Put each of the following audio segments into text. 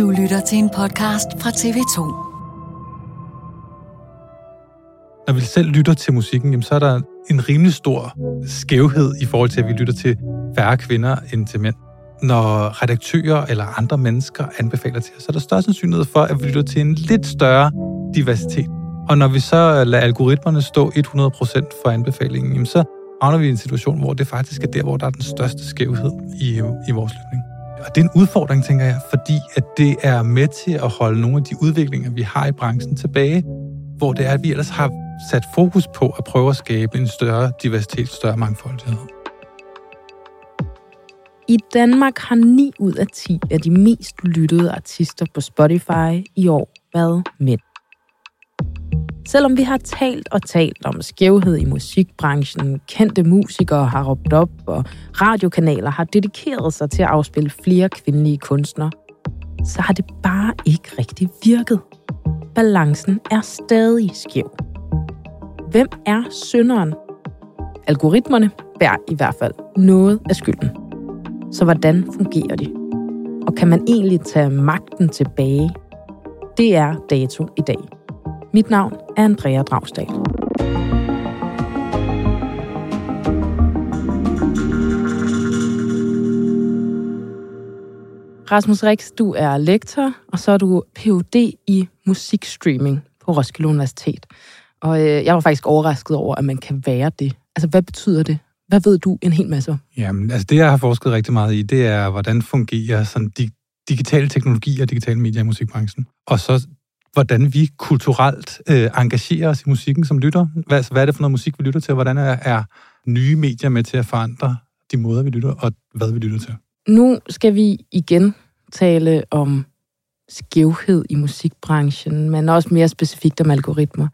Du lytter til en podcast fra TV2. Når vi selv lytter til musikken, jamen, så er der en rimelig stor skævhed i forhold til, at vi lytter til færre kvinder end til mænd. Når redaktører eller andre mennesker anbefaler til os, så er der større sandsynlighed for, at vi lytter til en lidt større diversitet. Og når vi så lader algoritmerne stå 100% for anbefalingen, jamen, så havner vi i en situation, hvor det faktisk er der, hvor der er den største skævhed i, i vores lytning. Og det er en udfordring, tænker jeg, fordi at det er med til at holde nogle af de udviklinger, vi har i branchen tilbage, hvor det er, at vi ellers har sat fokus på at prøve at skabe en større diversitet, større mangfoldighed. I Danmark har 9 ud af 10 af de mest lyttede artister på Spotify i år været mænd. Selvom vi har talt og talt om skævhed i musikbranchen, kendte musikere har råbt op, og radiokanaler har dedikeret sig til at afspille flere kvindelige kunstnere, så har det bare ikke rigtig virket. Balancen er stadig skæv. Hvem er synderen? Algoritmerne bærer i hvert fald noget af skylden. Så hvordan fungerer de? Og kan man egentlig tage magten tilbage? Det er dato i dag. Mit navn er Andrea Dragsdal. Rasmus Rix, du er lektor, og så er du Ph.D. i musikstreaming på Roskilde Universitet. Og øh, jeg var faktisk overrasket over, at man kan være det. Altså, hvad betyder det? Hvad ved du en hel masse om? Jamen, altså det, jeg har forsket rigtig meget i, det er, hvordan fungerer sådan de digitale teknologier og digitale medier i musikbranchen. Og så hvordan vi kulturelt øh, engagerer os i musikken som lytter. Hvad, altså, hvad er det for noget musik, vi lytter til, og hvordan er, er nye medier med til at forandre de måder, vi lytter, og hvad vi lytter til? Nu skal vi igen tale om skævhed i musikbranchen, men også mere specifikt om algoritmer.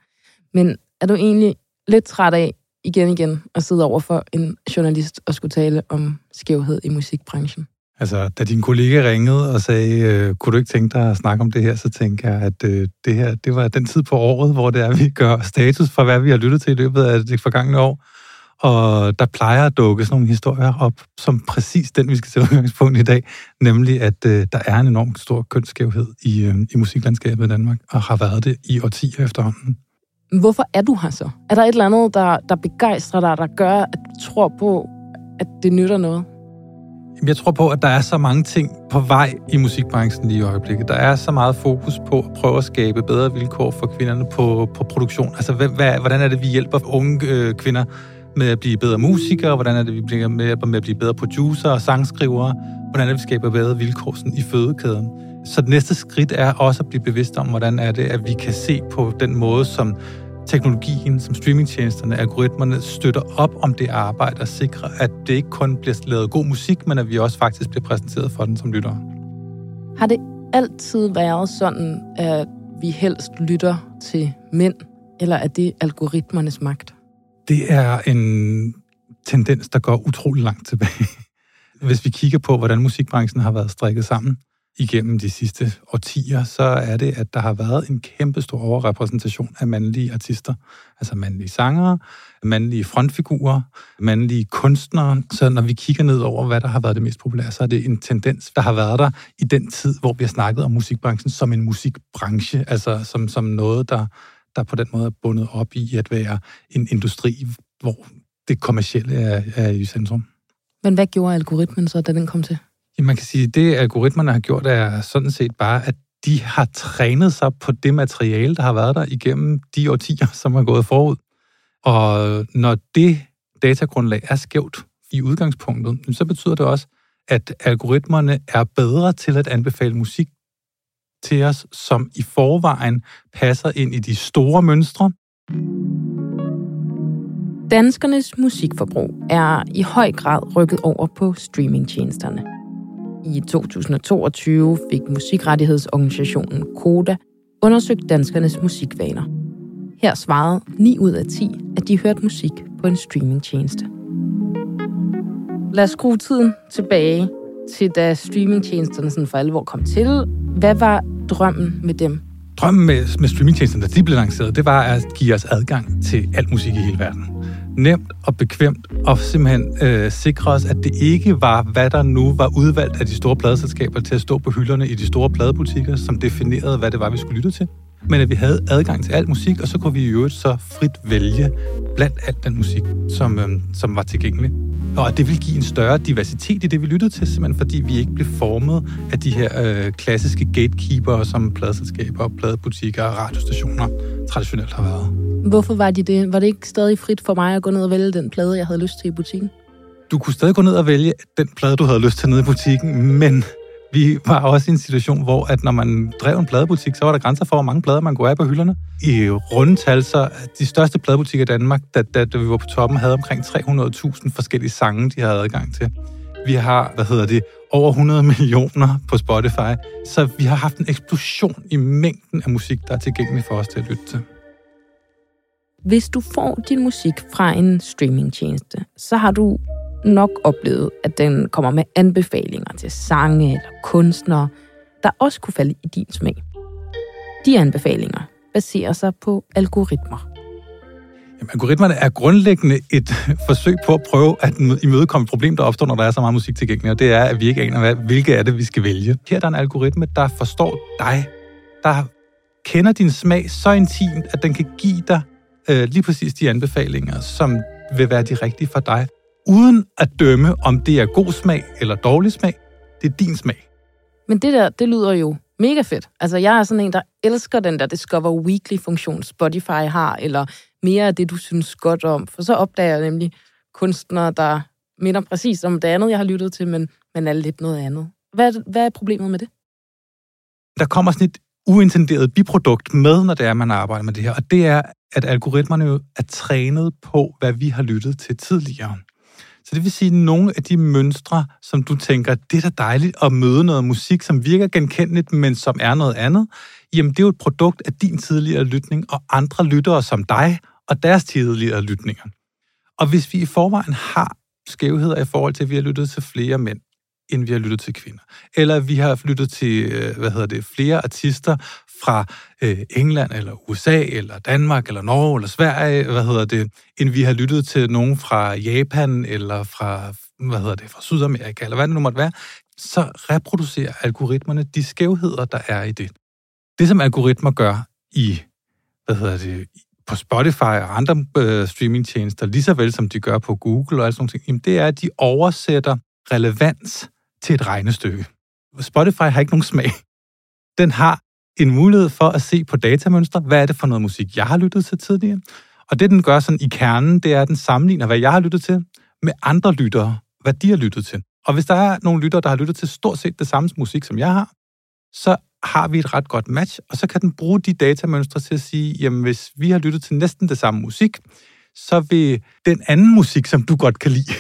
Men er du egentlig lidt træt af igen igen at sidde over for en journalist og skulle tale om skævhed i musikbranchen? Altså, da din kollega ringede og sagde, øh, kunne du ikke tænke dig at snakke om det her, så tænker jeg, at øh, det her, det var den tid på året, hvor det er, vi gør status for, hvad vi har lyttet til i løbet af det forgangne år. Og der plejer at dukke sådan nogle historier op, som præcis den, vi skal til udgangspunkt i dag, nemlig at øh, der er en enorm stor kønsskævhed i, øh, i musiklandskabet i Danmark, og har været det i årtier efterhånden. Hvorfor er du her så? Er der et eller andet, der, der begejstrer dig, der gør, at du tror på, at det nytter noget? Jeg tror på, at der er så mange ting på vej i musikbranchen lige i øjeblikket. Der er så meget fokus på at prøve at skabe bedre vilkår for kvinderne på, på produktion. Altså, hvad, hvad, hvordan er det, vi hjælper unge øh, kvinder med at blive bedre musikere? Hvordan er det, vi bliver med, med at blive bedre producer og sangskrivere? Hvordan er det, vi skaber bedre vilkår sådan, i fødekæden? Så det næste skridt er også at blive bevidst om, hvordan er det, at vi kan se på den måde, som teknologien, som streamingtjenesterne, algoritmerne støtter op om det arbejde og sikrer, at det ikke kun bliver lavet god musik, men at vi også faktisk bliver præsenteret for den som lyttere. Har det altid været sådan, at vi helst lytter til mænd, eller er det algoritmernes magt? Det er en tendens, der går utrolig langt tilbage. Hvis vi kigger på, hvordan musikbranchen har været strikket sammen igennem de sidste årtier, så er det, at der har været en kæmpe stor overrepræsentation af mandlige artister. Altså mandlige sangere, mandlige frontfigurer, mandlige kunstnere. Så når vi kigger ned over, hvad der har været det mest populære, så er det en tendens, der har været der i den tid, hvor vi har snakket om musikbranchen som en musikbranche, altså som, som noget, der, der på den måde er bundet op i at være en industri, hvor det kommercielle er, er i centrum. Men hvad gjorde algoritmen så, da den kom til? Man kan sige, at det algoritmerne har gjort, er sådan set bare, at de har trænet sig på det materiale, der har været der igennem de årtier, som har gået forud. Og når det datagrundlag er skævt i udgangspunktet, så betyder det også, at algoritmerne er bedre til at anbefale musik til os, som i forvejen passer ind i de store mønstre. Danskernes musikforbrug er i høj grad rykket over på streamingtjenesterne. I 2022 fik musikrettighedsorganisationen Koda undersøgt danskernes musikvaner. Her svarede 9 ud af 10, at de hørte musik på en streamingtjeneste. Lad os skrue tiden tilbage til da streamingtjenesterne sådan for alvor kom til. Hvad var drømmen med dem? Drømmen med, med streamingtjenesterne, da de blev lanceret, det var at give os adgang til al musik i hele verden nemt og bekvemt, og simpelthen øh, sikre os, at det ikke var, hvad der nu var udvalgt af de store pladeselskaber til at stå på hylderne i de store pladebutikker, som definerede, hvad det var, vi skulle lytte til. Men at vi havde adgang til al musik, og så kunne vi i øvrigt så frit vælge blandt alt den musik, som, øh, som var tilgængelig. Og at det vil give en større diversitet i det, vi lyttede til, simpelthen fordi vi ikke blev formet af de her øh, klassiske gatekeepere, som pladeselskaber, pladebutikker og radiostationer traditionelt har været. Hvorfor var de det? Var det ikke stadig frit for mig at gå ned og vælge den plade, jeg havde lyst til i butikken? Du kunne stadig gå ned og vælge den plade, du havde lyst til nede i butikken, men vi var også i en situation, hvor at når man drev en pladebutik, så var der grænser for, hvor mange plader man kunne have på hylderne. I rundtal, så de største pladebutikker i Danmark, da, da, da vi var på toppen, havde omkring 300.000 forskellige sange, de havde adgang til. Vi har, hvad hedder det, over 100 millioner på Spotify, så vi har haft en eksplosion i mængden af musik, der er tilgængelig for os til at lytte til. Hvis du får din musik fra en streamingtjeneste, så har du nok oplevet, at den kommer med anbefalinger til sange eller kunstnere, der også kunne falde i din smag. De anbefalinger baserer sig på algoritmer. Jamen, algoritmerne er grundlæggende et forsøg på at prøve at imødekomme et problem, der opstår, når der er så meget musik tilgængelig, og det er, at vi ikke aner, hvad, hvilke er det, vi skal vælge. Her er der en algoritme, der forstår dig, der kender din smag så intimt, at den kan give dig øh, lige præcis de anbefalinger, som vil være de rigtige for dig, uden at dømme, om det er god smag eller dårlig smag. Det er din smag. Men det der, det lyder jo mega fedt. Altså, jeg er sådan en, der elsker den der Discover Weekly-funktion, Spotify har, eller mere af det, du synes godt om. For så opdager jeg nemlig kunstnere, der minder præcis om det andet, jeg har lyttet til, men, men er lidt noget andet. Hvad, hvad er problemet med det? Der kommer sådan et uintenderet biprodukt med, når det er, man arbejder med det her, og det er, at algoritmerne jo er trænet på, hvad vi har lyttet til tidligere. Så det vil sige, at nogle af de mønstre, som du tænker, det er da dejligt at møde noget musik, som virker genkendeligt, men som er noget andet, jamen det er jo et produkt af din tidligere lytning og andre lyttere som dig og deres tidligere lytninger. Og hvis vi i forvejen har skævheder i forhold til, at vi har lyttet til flere mænd, end vi har lyttet til kvinder. Eller vi har lyttet til, øh, hvad hedder det, flere artister fra øh, England, eller USA, eller Danmark, eller Norge, eller Sverige, hvad hedder det, end vi har lyttet til nogen fra Japan, eller fra, hvad hedder det, fra Sydamerika, eller hvad det nu måtte være, så reproducerer algoritmerne de skævheder, der er i det. Det, som algoritmer gør i, hvad hedder det, på Spotify og andre øh, streamingtjenester, lige så vel som de gør på Google og alt sådan noget, det er, at de oversætter relevans til et regnestykke. Spotify har ikke nogen smag. Den har en mulighed for at se på datamønstre. Hvad er det for noget musik, jeg har lyttet til tidligere? Og det, den gør sådan i kernen, det er, at den sammenligner, hvad jeg har lyttet til, med andre lyttere, hvad de har lyttet til. Og hvis der er nogle lyttere, der har lyttet til stort set det samme musik, som jeg har, så har vi et ret godt match, og så kan den bruge de datamønstre til at sige, jamen hvis vi har lyttet til næsten det samme musik, så vil den anden musik, som du godt kan lide,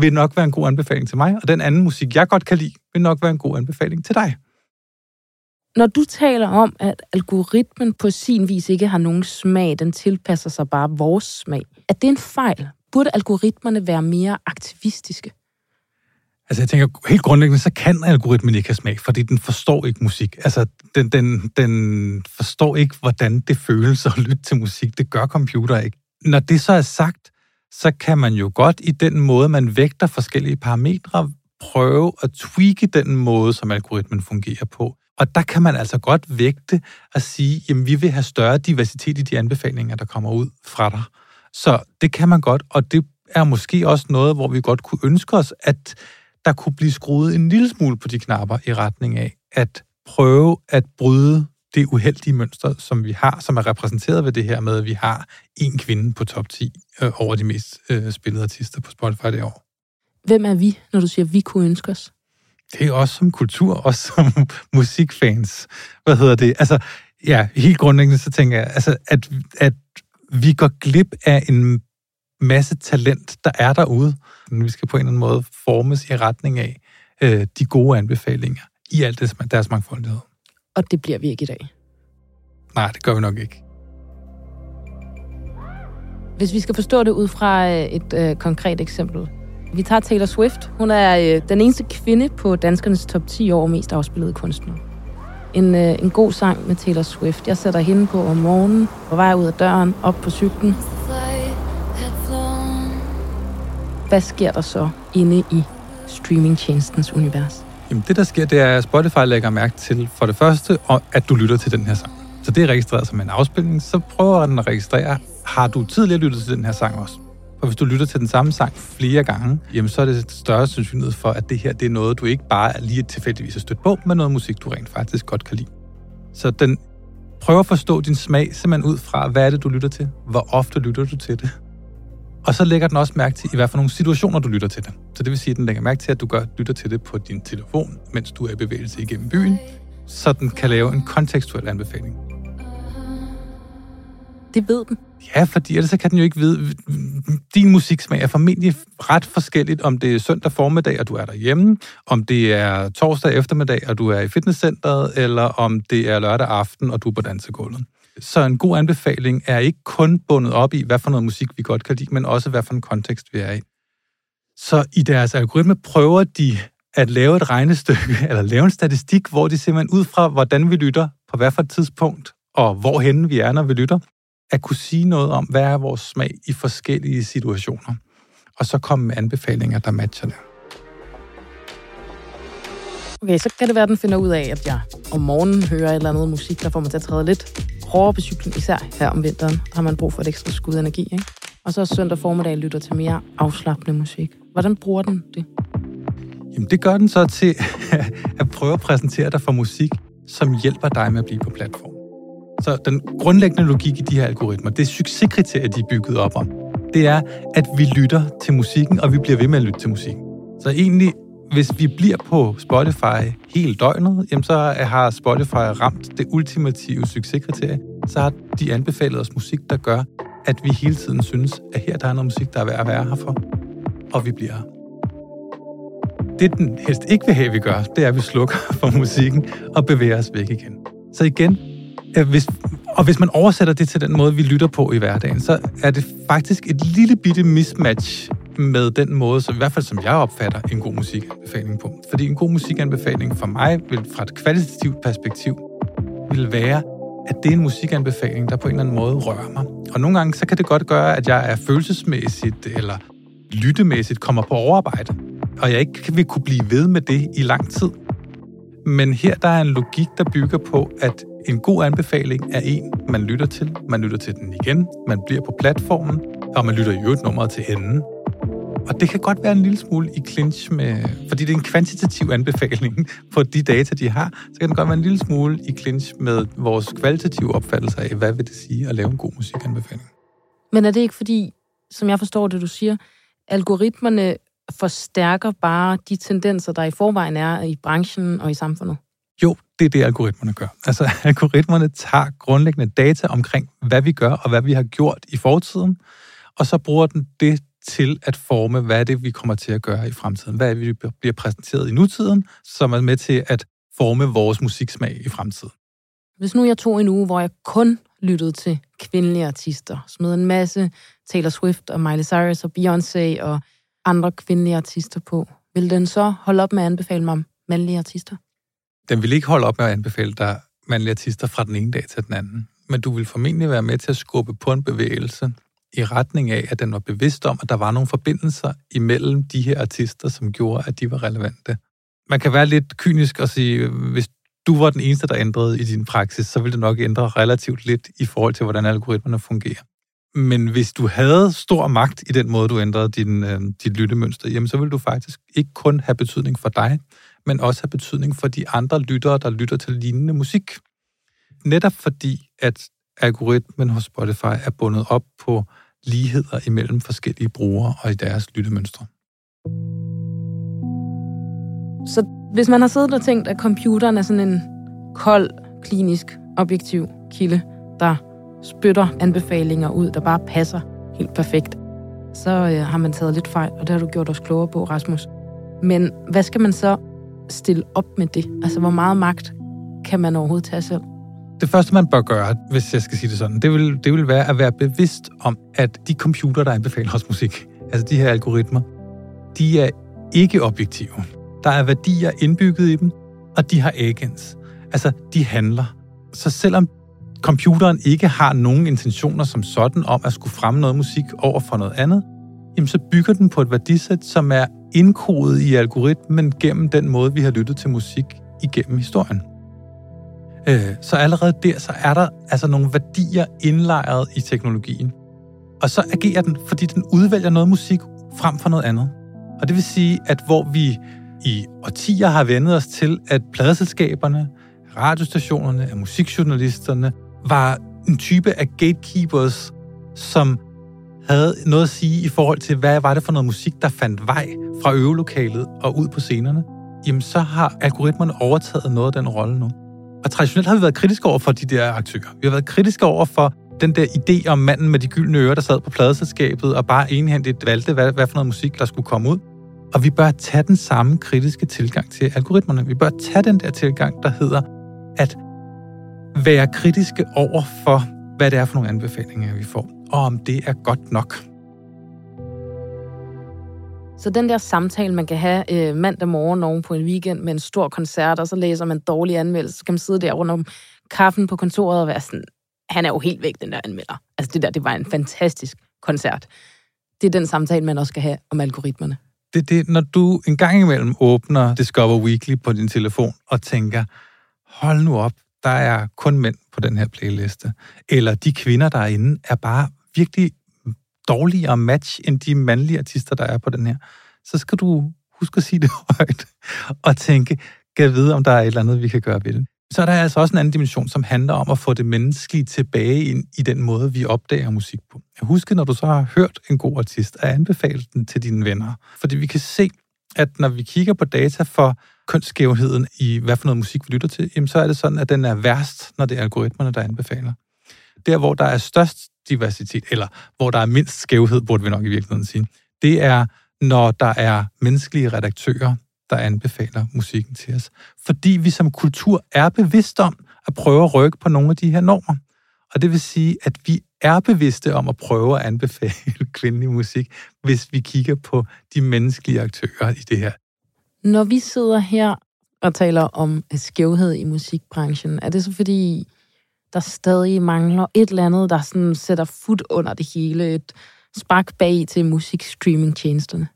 vil nok være en god anbefaling til mig, og den anden musik, jeg godt kan lide, vil nok være en god anbefaling til dig. Når du taler om, at algoritmen på sin vis ikke har nogen smag, den tilpasser sig bare vores smag, er det en fejl? Burde algoritmerne være mere aktivistiske? Altså jeg tænker, helt grundlæggende, så kan algoritmen ikke have smag, fordi den forstår ikke musik. Altså den, den, den forstår ikke, hvordan det føles at lytte til musik. Det gør computer ikke. Når det så er sagt, så kan man jo godt i den måde, man vægter forskellige parametre, prøve at tweake den måde, som algoritmen fungerer på. Og der kan man altså godt vægte at sige, jamen vi vil have større diversitet i de anbefalinger, der kommer ud fra dig. Så det kan man godt, og det er måske også noget, hvor vi godt kunne ønske os, at der kunne blive skruet en lille smule på de knapper i retning af at prøve at bryde det uheldige mønster, som vi har, som er repræsenteret ved det her med, at vi har en kvinde på top 10 øh, over de mest øh, spillede artister på Spotify det år. Hvem er vi, når du siger, vi kunne ønske os? Det er også som kultur, også som musikfans. Hvad hedder det? Altså, ja, helt grundlæggende så tænker jeg, altså, at, at vi går glip af en masse talent, der er derude. Vi skal på en eller anden måde formes i retning af øh, de gode anbefalinger i alt det, deres mangfoldighed. Og det bliver vi ikke i dag. Nej, det gør vi nok ikke. Hvis vi skal forstå det ud fra øh, et øh, konkret eksempel. Vi tager Taylor Swift. Hun er øh, den eneste kvinde på danskernes top 10 år mest afspillede kunstner. En, øh, en god sang med Taylor Swift. Jeg sætter hende på om morgenen, på vej ud af døren, op på cyklen. Hvad sker der så inde i streamingtjenestens univers? Jamen det, der sker, det er, at Spotify lægger mærke til for det første, at du lytter til den her sang. Så det er registreret som en afspilning. Så prøver den at registrere, har du tidligere lyttet til den her sang også? Og hvis du lytter til den samme sang flere gange, jamen så er det større sandsynlighed for, at det her det er noget, du ikke bare lige tilfældigvis har stødt på, men noget musik, du rent faktisk godt kan lide. Så den prøver at forstå din smag simpelthen ud fra, hvad er det, du lytter til? Hvor ofte lytter du til det? Og så lægger den også mærke til, i hvert fald nogle situationer, du lytter til det. Så det vil sige, at den lægger mærke til, at du gør, lytter til det på din telefon, mens du er i bevægelse igennem byen, så den kan lave en kontekstuel anbefaling. Det ved den. Ja, fordi ellers kan den jo ikke vide, din musiksmag er formentlig ret forskelligt, om det er søndag formiddag, og du er derhjemme, om det er torsdag eftermiddag, og du er i fitnesscenteret, eller om det er lørdag aften, og du er på dansegulvet. Så en god anbefaling er ikke kun bundet op i, hvad for noget musik vi godt kan lide, men også hvad for en kontekst vi er i. Så i deres algoritme prøver de at lave et regnestykke, eller lave en statistik, hvor de simpelthen ud fra, hvordan vi lytter på hvad for et tidspunkt, og hvorhen vi er, når vi lytter, at kunne sige noget om, hvad er vores smag i forskellige situationer, og så komme med anbefalinger, der matcher det. Okay, så kan det være, at den finder ud af, at jeg om morgenen hører et eller andet musik, der får mig til at træde lidt hårdere på cyklen, især her om vinteren, har man brug for et ekstra skud energi. Ikke? Og så søndag formiddag lytter til mere afslappende musik. Hvordan bruger den det? Jamen, det gør den så til at prøve at præsentere dig for musik, som hjælper dig med at blive på platform. Så den grundlæggende logik i de her algoritmer, det er succeskriterier, de er bygget op om. Det er, at vi lytter til musikken, og vi bliver ved med at lytte til musikken. Så egentlig, hvis vi bliver på Spotify hele døgnet, jamen så har Spotify ramt det ultimative succeskriterie. Så har de anbefalet os musik, der gør, at vi hele tiden synes, at her der er noget musik, der er værd at være her for. Og vi bliver det, den helst ikke vil have, at vi gør, det er, at vi slukker for musikken og bevæger os væk igen. Så igen, hvis, og hvis man oversætter det til den måde, vi lytter på i hverdagen, så er det faktisk et lille bitte mismatch med den måde, som i hvert fald som jeg opfatter en god musikanbefaling på. Fordi en god musikanbefaling for mig vil fra et kvalitativt perspektiv vil være, at det er en musikanbefaling, der på en eller anden måde rører mig. Og nogle gange så kan det godt gøre, at jeg er følelsesmæssigt eller lyttemæssigt kommer på overarbejde, og jeg ikke vil kunne blive ved med det i lang tid. Men her der er en logik, der bygger på, at en god anbefaling er en, man lytter til. Man lytter til den igen, man bliver på platformen, og man lytter i øvrigt nummeret til enden. Og det kan godt være en lille smule i clinch med, fordi det er en kvantitativ anbefaling på de data, de har, så kan det godt være en lille smule i clinch med vores kvalitative opfattelse af, hvad vil det sige at lave en god musikanbefaling. Men er det ikke fordi, som jeg forstår det, du siger, algoritmerne forstærker bare de tendenser, der i forvejen er i branchen og i samfundet? Jo, det er det, algoritmerne gør. Altså, algoritmerne tager grundlæggende data omkring, hvad vi gør og hvad vi har gjort i fortiden, og så bruger den det til at forme, hvad er det, vi kommer til at gøre i fremtiden. Hvad er det, vi bliver præsenteret i nutiden, som er med til at forme vores musiksmag i fremtiden. Hvis nu jeg tog en uge, hvor jeg kun lyttede til kvindelige artister, smed en masse Taylor Swift og Miley Cyrus og Beyoncé og andre kvindelige artister på, vil den så holde op med at anbefale mig mandlige artister? Den vil ikke holde op med at anbefale dig mandlige artister fra den ene dag til den anden. Men du vil formentlig være med til at skubbe på en bevægelse i retning af, at den var bevidst om, at der var nogle forbindelser imellem de her artister, som gjorde, at de var relevante. Man kan være lidt kynisk og sige, hvis du var den eneste, der ændrede i din praksis, så ville det nok ændre relativt lidt i forhold til, hvordan algoritmerne fungerer. Men hvis du havde stor magt i den måde, du ændrede din, øh, dit lyttemønster, jamen så ville du faktisk ikke kun have betydning for dig, men også have betydning for de andre lyttere, der lytter til lignende musik. Netop fordi, at algoritmen hos Spotify er bundet op på ligheder imellem forskellige brugere og i deres lyttemønstre. Så hvis man har siddet og tænkt, at computeren er sådan en kold, klinisk, objektiv kilde, der spytter anbefalinger ud, der bare passer helt perfekt, så øh, har man taget lidt fejl, og det har du gjort os klogere på, Rasmus. Men hvad skal man så stille op med det? Altså, hvor meget magt kan man overhovedet tage selv? Det første, man bør gøre, hvis jeg skal sige det sådan, det vil, det vil være at være bevidst om, at de computer, der anbefaler os musik, altså de her algoritmer, de er ikke objektive. Der er værdier indbygget i dem, og de har agents. Altså, de handler. Så selvom computeren ikke har nogen intentioner som sådan om at skulle fremme noget musik over for noget andet, jamen så bygger den på et værdisæt, som er indkodet i algoritmen gennem den måde, vi har lyttet til musik igennem historien. Øh, så allerede der, så er der altså nogle værdier indlejret i teknologien. Og så agerer den, fordi den udvælger noget musik frem for noget andet. Og det vil sige, at hvor vi i årtier har vendet os til, at pladeselskaberne, radiostationerne, og musikjournalisterne var en type af gatekeepers, som havde noget at sige i forhold til, hvad var det for noget musik, der fandt vej fra øvelokalet og ud på scenerne, jamen så har algoritmerne overtaget noget af den rolle nu. Og traditionelt har vi været kritiske over for de der aktører. Vi har været kritiske over for den der idé om manden med de gyldne ører, der sad på pladeselskabet og bare enhændigt valgte, hvad, hvad for noget musik, der skulle komme ud. Og vi bør tage den samme kritiske tilgang til algoritmerne. Vi bør tage den der tilgang, der hedder at være kritiske over for, hvad det er for nogle anbefalinger, vi får, og om det er godt nok. Så den der samtale, man kan have øh, mandag morgen oven på en weekend med en stor koncert, og så læser man dårlige anmeldelser, så kan man sidde der rundt om kaffen på kontoret og være sådan, han er jo helt væk, den der anmelder. Altså det der, det var en fantastisk koncert. Det er den samtale, man også skal have om algoritmerne. Det er det, når du en gang imellem åbner Discover Weekly på din telefon og tænker, hold nu op, der er kun mænd på den her playliste. Eller de kvinder, der er inde, er bare virkelig dårligere match end de mandlige artister, der er på den her. Så skal du huske at sige det højt og tænke, kan vide, om der er et eller andet, vi kan gøre ved det. Så er der altså også en anden dimension, som handler om at få det menneskelige tilbage ind i den måde, vi opdager musik på. Jeg husker, når du så har hørt en god artist, at anbefale den til dine venner. Fordi vi kan se, at når vi kigger på data for kønsskævheden i, hvad for noget musik vi lytter til, jamen så er det sådan, at den er værst, når det er algoritmerne, der anbefaler. Der, hvor der er størst diversitet, eller hvor der er mindst skævhed, burde vi nok i virkeligheden sige, det er, når der er menneskelige redaktører, der anbefaler musikken til os. Fordi vi som kultur er bevidst om at prøve at rykke på nogle af de her normer. Og det vil sige, at vi er bevidste om at prøve at anbefale kvindelig musik, hvis vi kigger på de menneskelige aktører i det her. Når vi sidder her og taler om skævhed i musikbranchen, er det så fordi, der stadig mangler et eller andet, der sådan sætter fod under det hele, et spark bag til musikstreamingtjenesterne?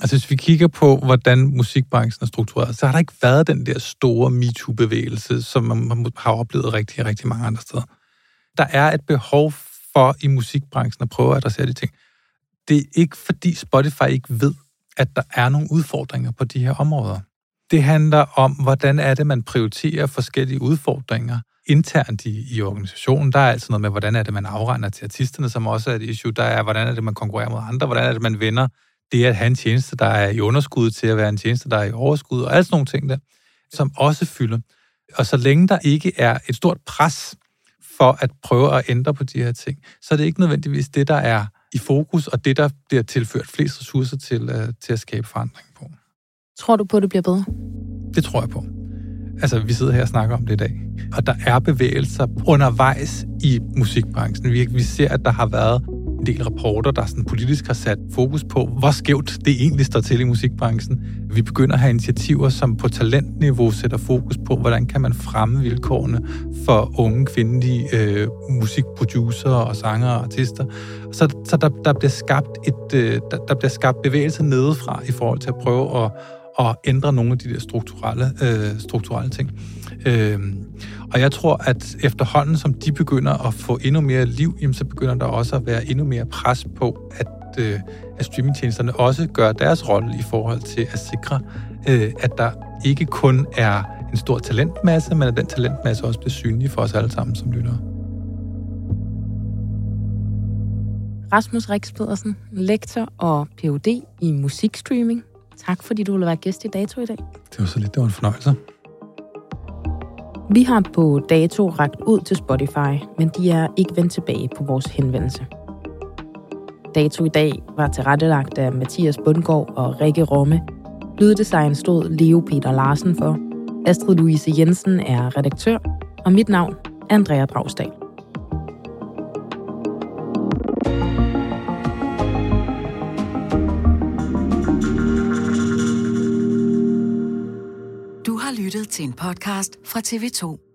Altså hvis vi kigger på, hvordan musikbranchen er struktureret, så har der ikke været den der store MeToo-bevægelse, som man har oplevet rigtig, rigtig mange andre steder. Der er et behov for i musikbranchen at prøve at adressere de ting. Det er ikke fordi Spotify ikke ved, at der er nogle udfordringer på de her områder. Det handler om, hvordan er det, man prioriterer forskellige udfordringer internt i, i organisationen. Der er altså noget med, hvordan er det, man afregner til artisterne, som også er et issue. Der er, hvordan er det, man konkurrerer mod andre. Hvordan er det, man vender det at have en tjeneste, der er i underskud, til at være en tjeneste, der er i overskud, og alt sådan nogle ting der, som også fylder. Og så længe der ikke er et stort pres for at prøve at ændre på de her ting, så er det ikke nødvendigvis det, der er i fokus, og det, der bliver tilført flest ressourcer til, uh, til at skabe forandring på. Tror du på, at det bliver bedre? Det tror jeg på. Altså, vi sidder her og snakker om det i dag. Og der er bevægelser undervejs i musikbranchen. Vi, vi ser, at der har været en del rapporter, der sådan politisk har sat fokus på, hvor skævt det egentlig står til i musikbranchen. Vi begynder at have initiativer, som på talentniveau sætter fokus på, hvordan kan man fremme vilkårene for unge kvindelige øh, musikproducer og sanger og artister. Så, så der, der, bliver skabt et, øh, der, der bliver skabt bevægelse nedefra i forhold til at prøve at, at ændre nogle af de der strukturelle, øh, strukturelle ting. Øh, og jeg tror, at efterhånden, som de begynder at få endnu mere liv, jamen, så begynder der også at være endnu mere pres på, at, øh, at streamingtjenesterne også gør deres rolle i forhold til at sikre, øh, at der ikke kun er en stor talentmasse, men at den talentmasse også bliver synlig for os alle sammen som lyttere. Rasmus Rix Pedersen, lektor og Ph.D. i musikstreaming. Tak fordi du ville være gæst i Dato i dag. Det var så lidt, det var en fornøjelse. Vi har på dato ragt ud til Spotify, men de er ikke vendt tilbage på vores henvendelse. Dato i dag var tilrettelagt af Mathias Bundgaard og Rikke Romme. Lyddesign stod Leo Peter Larsen for. Astrid Louise Jensen er redaktør, og mit navn er Andrea Dragsdal. Til en podcast fra TV2.